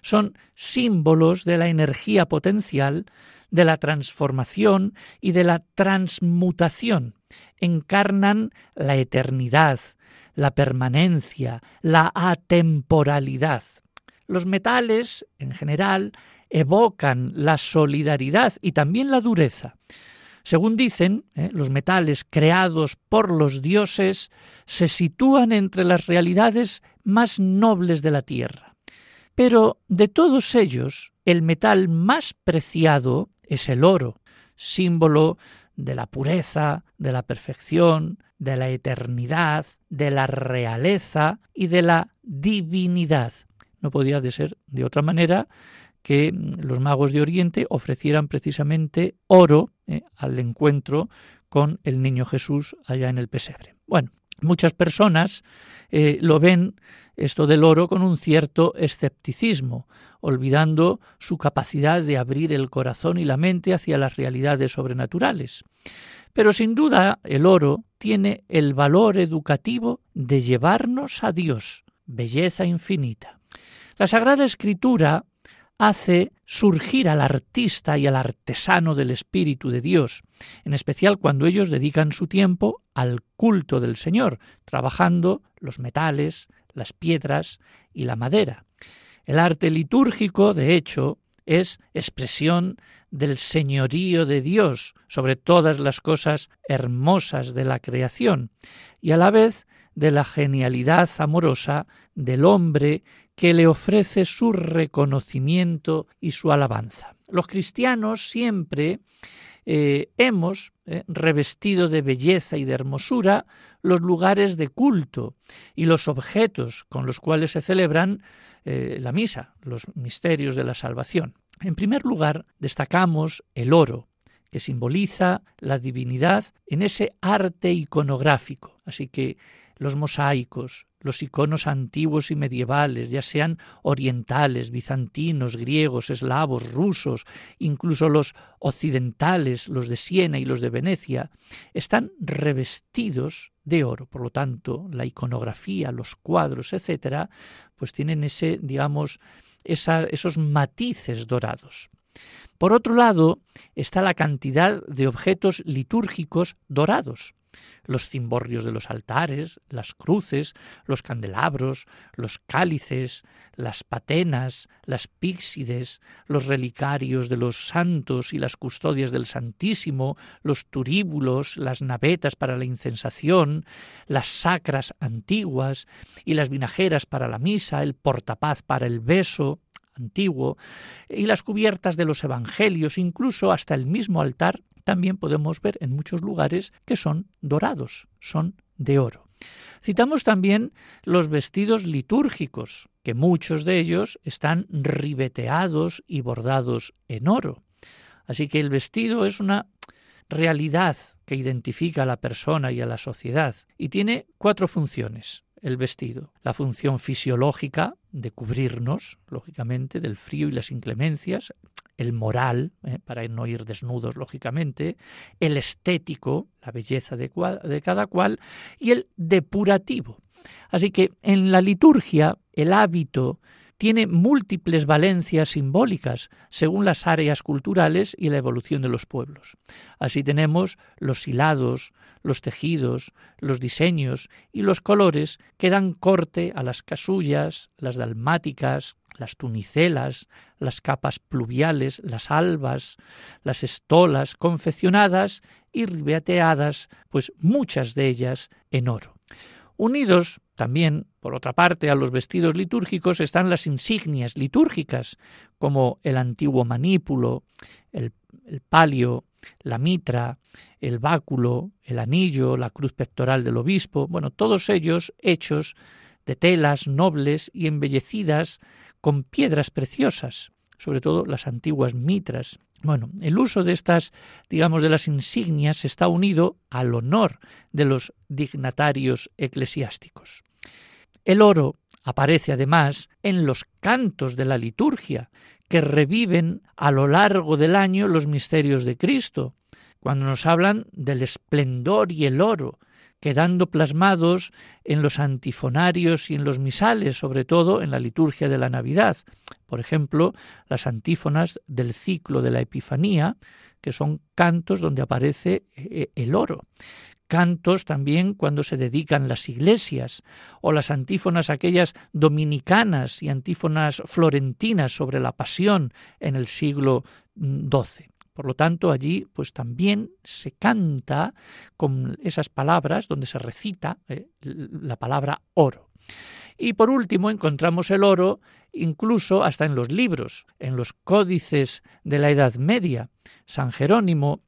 son símbolos de la energía potencial, de la transformación y de la transmutación. Encarnan la eternidad, la permanencia, la atemporalidad. Los metales, en general, evocan la solidaridad y también la dureza. Según dicen, ¿eh? los metales creados por los dioses se sitúan entre las realidades más nobles de la tierra. Pero de todos ellos, el metal más preciado es el oro, símbolo de la pureza, de la perfección, de la eternidad, de la realeza y de la divinidad. No podía de ser de otra manera que los magos de Oriente ofrecieran precisamente oro eh, al encuentro con el niño Jesús allá en el pesebre. Bueno, muchas personas eh, lo ven esto del oro con un cierto escepticismo, olvidando su capacidad de abrir el corazón y la mente hacia las realidades sobrenaturales. Pero sin duda el oro tiene el valor educativo de llevarnos a Dios, belleza infinita. La Sagrada Escritura hace surgir al artista y al artesano del Espíritu de Dios, en especial cuando ellos dedican su tiempo al culto del Señor, trabajando los metales, las piedras y la madera. El arte litúrgico, de hecho, es expresión del señorío de Dios sobre todas las cosas hermosas de la creación y a la vez de la genialidad amorosa del hombre que le ofrece su reconocimiento y su alabanza. Los cristianos siempre eh, hemos eh, revestido de belleza y de hermosura los lugares de culto y los objetos con los cuales se celebran eh, la misa, los misterios de la salvación. En primer lugar, destacamos el oro, que simboliza la divinidad en ese arte iconográfico. Así que los mosaicos, los iconos antiguos y medievales, ya sean orientales, bizantinos, griegos, eslavos, rusos, incluso los occidentales, los de Siena y los de Venecia, están revestidos de oro. Por lo tanto, la iconografía, los cuadros, etcétera, pues tienen ese, digamos, esos matices dorados. Por otro lado, está la cantidad de objetos litúrgicos dorados los cimborrios de los altares, las cruces, los candelabros, los cálices, las patenas, las píxides, los relicarios de los santos y las custodias del Santísimo, los turíbulos, las navetas para la incensación, las sacras antiguas y las vinajeras para la misa, el portapaz para el beso, antiguo, y las cubiertas de los evangelios, incluso hasta el mismo altar también podemos ver en muchos lugares que son dorados, son de oro. Citamos también los vestidos litúrgicos, que muchos de ellos están ribeteados y bordados en oro. Así que el vestido es una realidad que identifica a la persona y a la sociedad y tiene cuatro funciones el vestido. La función fisiológica de cubrirnos, lógicamente, del frío y las inclemencias, el moral, eh, para no ir desnudos, lógicamente, el estético, la belleza de, de cada cual, y el depurativo. Así que en la liturgia el hábito tiene múltiples valencias simbólicas según las áreas culturales y la evolución de los pueblos. Así tenemos los hilados, los tejidos, los diseños y los colores que dan corte a las casullas, las dalmáticas, las tunicelas, las capas pluviales, las albas, las estolas confeccionadas y ribeteadas, pues muchas de ellas en oro. Unidos también, por otra parte, a los vestidos litúrgicos están las insignias litúrgicas, como el antiguo manípulo, el, palio, la mitra, el báculo, el anillo, la cruz pectoral del obispo, bueno, todos ellos hechos de telas nobles y embellecidas con piedras preciosas, sobre todo las antiguas mitras. Bueno, el uso de estas, digamos, de las insignias está unido al honor de los dignatarios eclesiásticos. El oro aparece además en los cantos de la liturgia, que reviven a lo largo del año los misterios de Cristo, cuando nos hablan del esplendor y el oro quedando plasmados en los antifonarios y en los misales, sobre todo en la liturgia de la Navidad. Por ejemplo, las antífonas del ciclo de la Epifanía, que son cantos donde aparece eh, el oro cantos también cuando se dedican las iglesias, o las antífonas aquellas dominicanas y antífonas florentinas sobre la pasión en el siglo XII. Por lo tanto, allí pues también se canta con esas palabras donde se recita eh, la palabra oro. Y por último encontramos el oro incluso hasta en los libros, en los códices de la Edad Media. San Jerónimo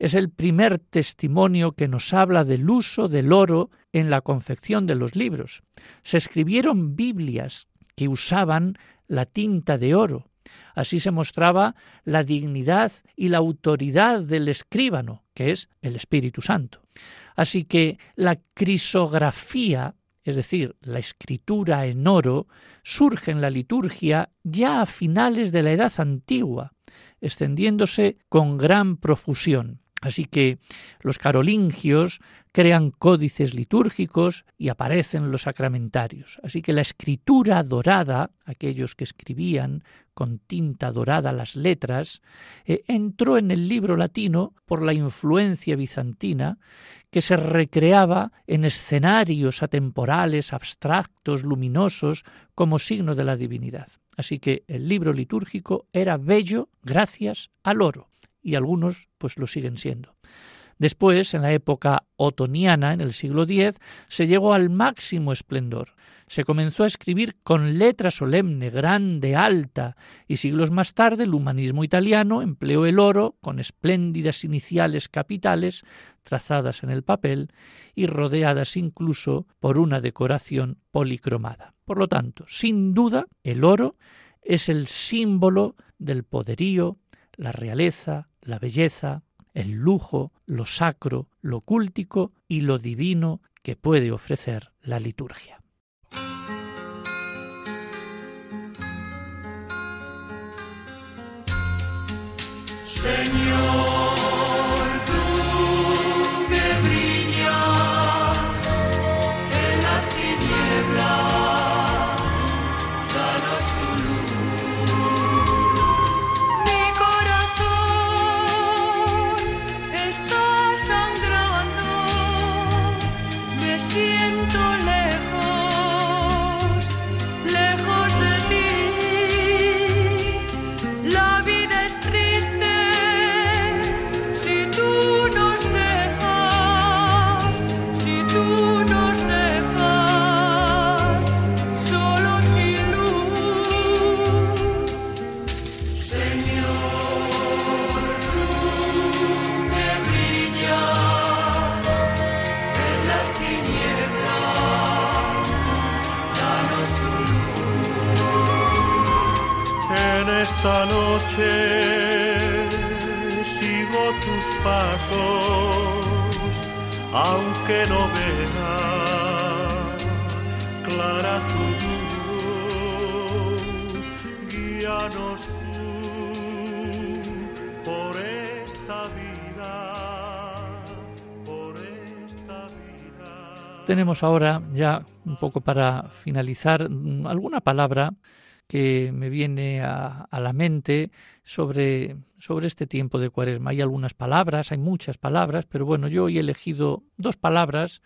es el primer testimonio que nos habla del uso del oro en la confección de los libros. Se escribieron Biblias que usaban la tinta de oro. Así se mostraba la dignidad y la autoridad del escribano, que es el Espíritu Santo. Así que la crisografía, es decir, la escritura en oro, surge en la liturgia ya a finales de la Edad Antigua, extendiéndose con gran profusión. Así que los carolingios crean códices litúrgicos y aparecen los sacramentarios. Así que la escritura dorada, aquellos que escribían con tinta dorada las letras, eh, entró en el libro latino por la influencia bizantina que se recreaba en escenarios atemporales, abstractos, luminosos, como signo de la divinidad. Así que el libro litúrgico era bello gracias al oro y algunos pues lo siguen siendo. Después, en la época otoniana, en el siglo X, se llegó al máximo esplendor. Se comenzó a escribir con letra solemne, grande, alta, y siglos más tarde el humanismo italiano empleó el oro con espléndidas iniciales capitales trazadas en el papel y rodeadas incluso por una decoración policromada. Por lo tanto, sin duda, el oro es el símbolo del poderío, la realeza, la belleza, el lujo, lo sacro, lo cúltico y lo divino que puede ofrecer la liturgia. Señor. Tenemos ahora ya un poco para finalizar alguna palabra que me viene a, la mente sobre, sobre este tiempo de cuaresma. Hay algunas palabras, hay muchas palabras, pero bueno, yo he elegido dos palabras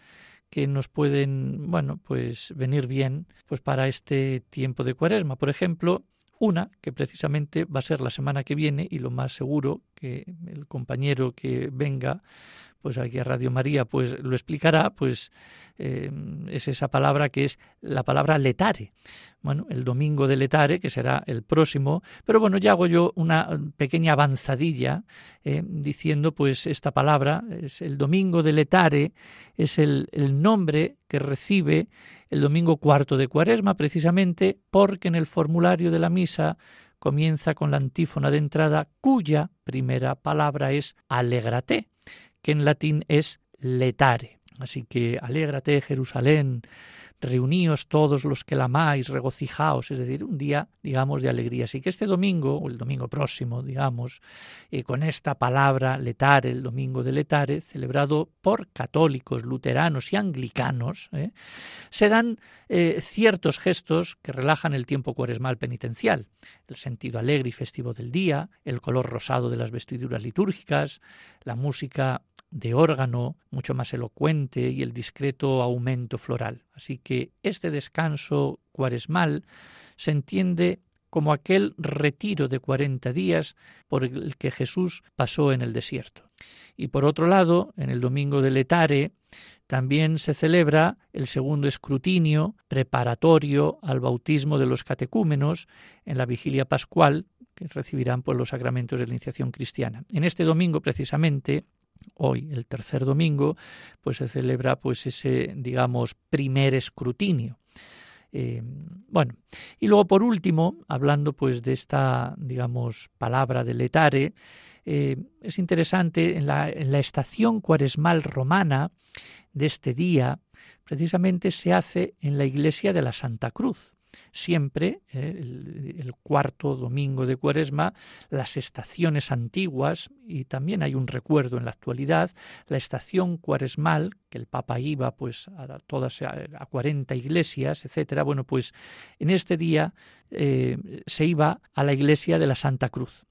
que nos pueden, bueno, pues venir bien pues para este tiempo de cuaresma. Por ejemplo, una que precisamente va a ser la semana que viene y lo más seguro que el compañero que venga pues aquí a Radio María pues lo explicará, pues eh, es esa palabra que es la palabra letare. Bueno, el domingo de letare, que será el próximo, pero bueno, ya hago yo una pequeña avanzadilla eh, diciendo pues esta palabra, es el domingo de letare, es el, el nombre que recibe el domingo cuarto de cuaresma, precisamente porque en el formulario de la misa comienza con la antífona de entrada cuya primera palabra es alegrate que en latín es letare. Así que alégrate, Jerusalén, reuníos todos los que la amáis, regocijaos, es decir, un día, digamos, de alegría. Así que este domingo, o el domingo próximo, digamos, eh, con esta palabra letare, el domingo de letare, celebrado por católicos, luteranos y anglicanos, eh, se dan eh, ciertos gestos que relajan el tiempo cuaresmal penitencial, el sentido alegre y festivo del día, el color rosado de las vestiduras litúrgicas, la música de órgano mucho más elocuente y el discreto aumento floral. Así que este descanso cuaresmal se entiende como aquel retiro de cuarenta días por el que Jesús pasó en el desierto. Y por otro lado, en el domingo de Letare, también se celebra el segundo escrutinio preparatorio al bautismo de los catecúmenos en la vigilia pascual, que recibirán por los sacramentos de la iniciación cristiana. En este domingo, precisamente, hoy, el tercer domingo, pues se celebra pues ese, digamos, primer escrutinio. Eh, bueno, y luego por último, hablando pues de esta, digamos, palabra de letare, eh, es interesante en la estación cuaresmal romana de este día, precisamente se hace en la iglesia de la Santa Cruz siempre, eh, el, cuarto domingo de Cuaresma, las estaciones antiguas, y también hay un recuerdo en la actualidad, la estación cuaresmal, que el Papa iba pues a todas a, 40 iglesias, etcétera. Bueno, pues en este día eh, se iba a la iglesia de la Santa Cruz.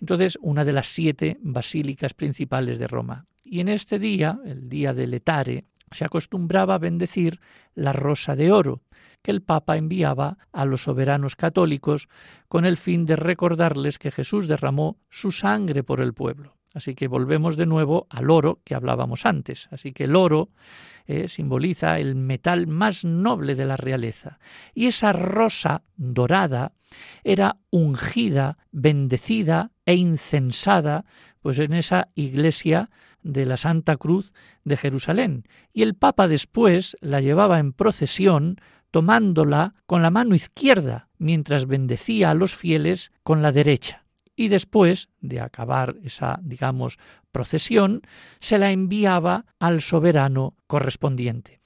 Entonces, una de las siete basílicas principales de Roma. Y en este día, el día de Letare, se acostumbraba a bendecir la rosa de oro, que el Papa enviaba a los soberanos católicos con el fin de recordarles que Jesús derramó su sangre por el pueblo. Así que volvemos de nuevo al oro que hablábamos antes. Así que el oro eh, simboliza el metal más noble de la realeza. Y esa rosa dorada era ungida, bendecida e incensada pues en esa iglesia de la Santa Cruz de Jerusalén. Y el Papa después la llevaba en procesión tomándola con la mano izquierda, mientras bendecía a los fieles con la derecha. Y después de acabar esa, digamos, procesión, se la enviaba al soberano correspondiente.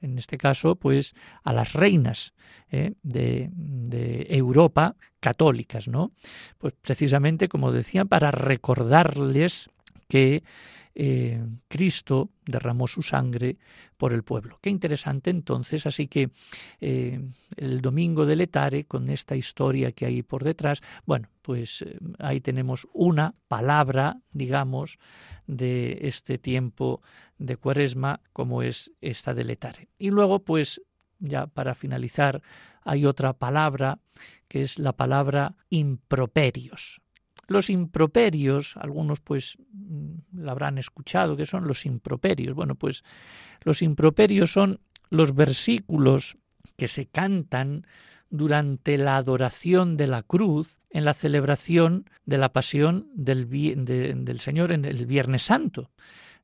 en este caso, pues a las reinas eh, de, de, Europa católicas, ¿no? Pues precisamente, como decía, para recordarles que eh, Cristo derramó su sangre por el pueblo. Qué interesante entonces, así que eh, el domingo de Letare, con esta historia que hay por detrás, bueno, pues eh, ahí tenemos una palabra, digamos, de este tiempo de cuaresma, como es esta de Letare. Y luego, pues, ya para finalizar, hay otra palabra que es la palabra improperios. Los improperios, algunos pues mm, la habrán escuchado, que son los improperios. Bueno, pues los improperios son los versículos que se cantan durante la adoración de la cruz en la celebración de la pasión del, del Señor en el Viernes Santo.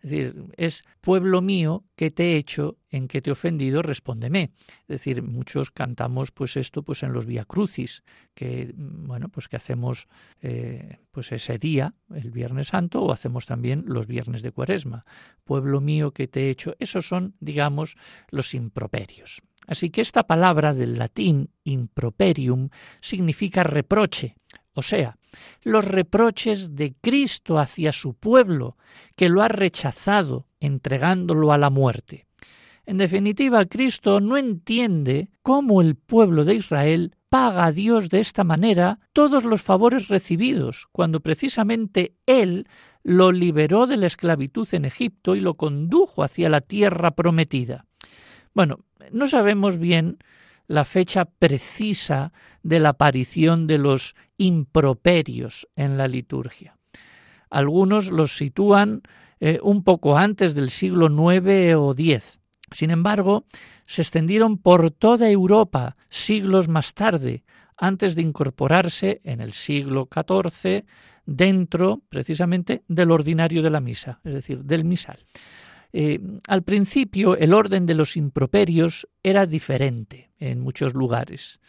Es decir, es pueblo mío que te he hecho, en que te he ofendido, respóndeme. Es decir, muchos cantamos pues esto pues en los Via Crucis, que bueno, pues que hacemos eh, pues ese día, el Viernes Santo, o hacemos también los viernes de Cuaresma. Pueblo mío que te he hecho, esos son, digamos, los improperios. Así que esta palabra del latín improperium significa reproche, o sea, los reproches de Cristo hacia su pueblo, que lo ha rechazado entregándolo a la muerte. En definitiva, Cristo no entiende cómo el pueblo de Israel paga a Dios de esta manera todos los favores recibidos, cuando precisamente Él lo liberó de la esclavitud en Egipto y lo condujo hacia la tierra prometida. Bueno, no sabemos bien la fecha precisa de la aparición de los improperios en la liturgia. Algunos los sitúan eh, un poco antes del siglo IX o X. Sin embargo, se extendieron por toda Europa siglos más tarde, antes de incorporarse en el siglo XIV dentro precisamente del ordinario de la misa, es decir, del misal. Eh, al principio el orden de los improperios era diferente en muchos lugares.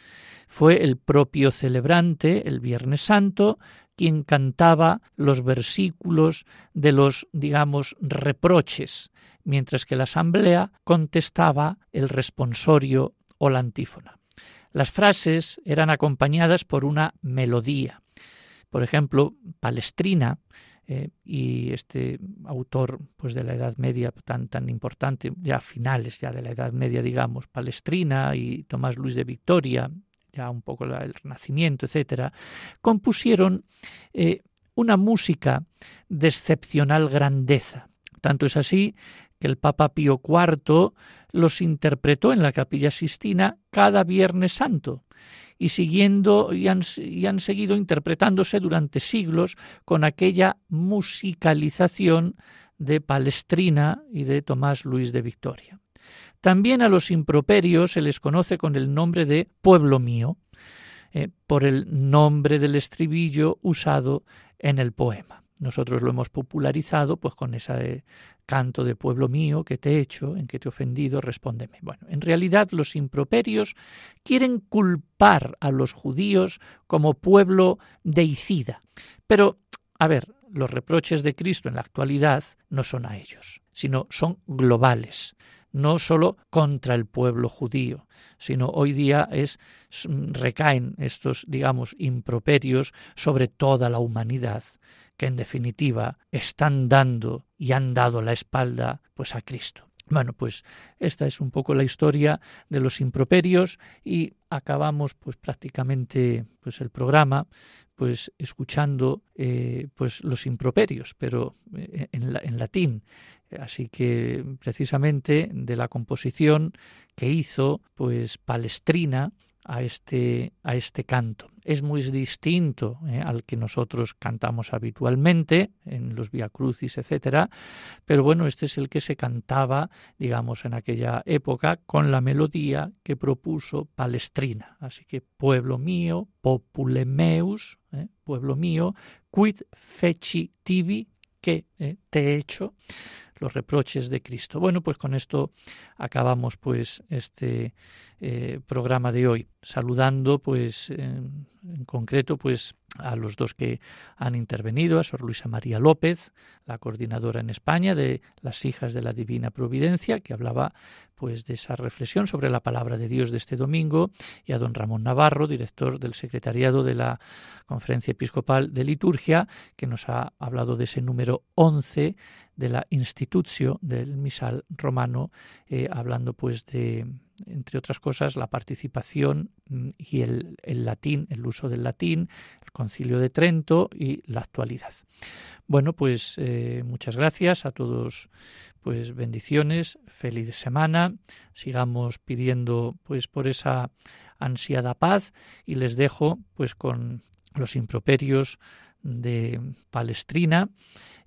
Fue el propio celebrante, el Viernes Santo, quien cantaba los versículos de los, digamos, reproches, mientras que la asamblea contestaba el responsorio o la antífona. Las frases eran acompañadas por una melodía. Por ejemplo, Palestrina, eh, y este autor pues de la Edad Media tan tan importante ya finales ya de la Edad Media digamos Palestrina y Tomás Luis de Victoria ya un poco el Renacimiento etcétera compusieron eh, una música de excepcional grandeza. Tanto es así que el Papa Pío IV los interpretó en la Capilla Sistina cada Viernes Santo y siguiendo y han, y han seguido interpretándose durante siglos con aquella musicalización de Palestrina y de Tomás Luis de Victoria. También a los improperios se les conoce con el nombre de pueblo mío, eh, por el nombre del estribillo usado en el poema. Nosotros lo hemos popularizado pues con ese canto de pueblo mío que te he hecho, en que te he ofendido, respóndeme. Bueno, en realidad los improperios quieren culpar a los judíos como pueblo deicida. Pero, a ver, los reproches de Cristo en la actualidad no son a ellos, sino son globales no solo contra el pueblo judío, sino hoy día es recaen estos digamos improperios sobre toda la humanidad que en definitiva están dando y han dado la espalda pues a Cristo. Bueno, pues esta es un poco la historia de los improperios y acabamos pues prácticamente pues el programa pues escuchando eh, pues los improperios, pero eh, en, en latín. Así que precisamente de la composición que hizo pues Palestrina a este, a este canto. Es muy distinto eh, al que nosotros cantamos habitualmente en los Via Crucis, etcétera, pero bueno, este es el que se cantaba, digamos, en aquella época con la melodía que propuso Palestrina. Así que pueblo mío, popule meus, eh, pueblo mío, quid feci tibi, que eh, te he hecho los reproches de Cristo. Bueno, pues con esto acabamos pues este eh, programa de hoy, saludando pues en, en concreto pues a los dos que han intervenido, a Sor Luisa María López, la coordinadora en España de las hijas de la Divina Providencia, que hablaba pues de esa reflexión sobre la palabra de Dios de este domingo, y a don Ramón Navarro, director del secretariado de la Conferencia Episcopal de Liturgia, que nos ha hablado de ese número 11 de la Institutio del Misal Romano, eh, hablando pues de entre otras cosas, la participación mm, y el, latín, el uso del latín, el concilio de Trento y la actualidad. Bueno, pues eh, muchas gracias a todos, pues bendiciones, feliz semana, sigamos pidiendo pues por esa ansiada paz y les dejo pues con los improperios de Palestrina,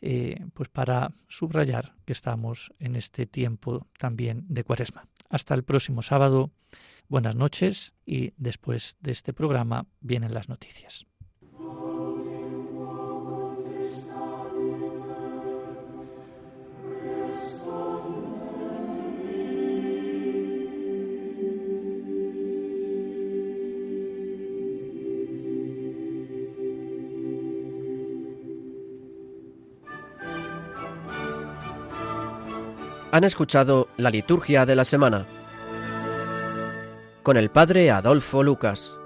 eh, pues para subrayar que estamos en este tiempo también de Cuaresma. Hasta el próximo sábado. Buenas noches y después de este programa vienen las noticias. Han escuchado la liturgia de la semana con el padre Adolfo Lucas.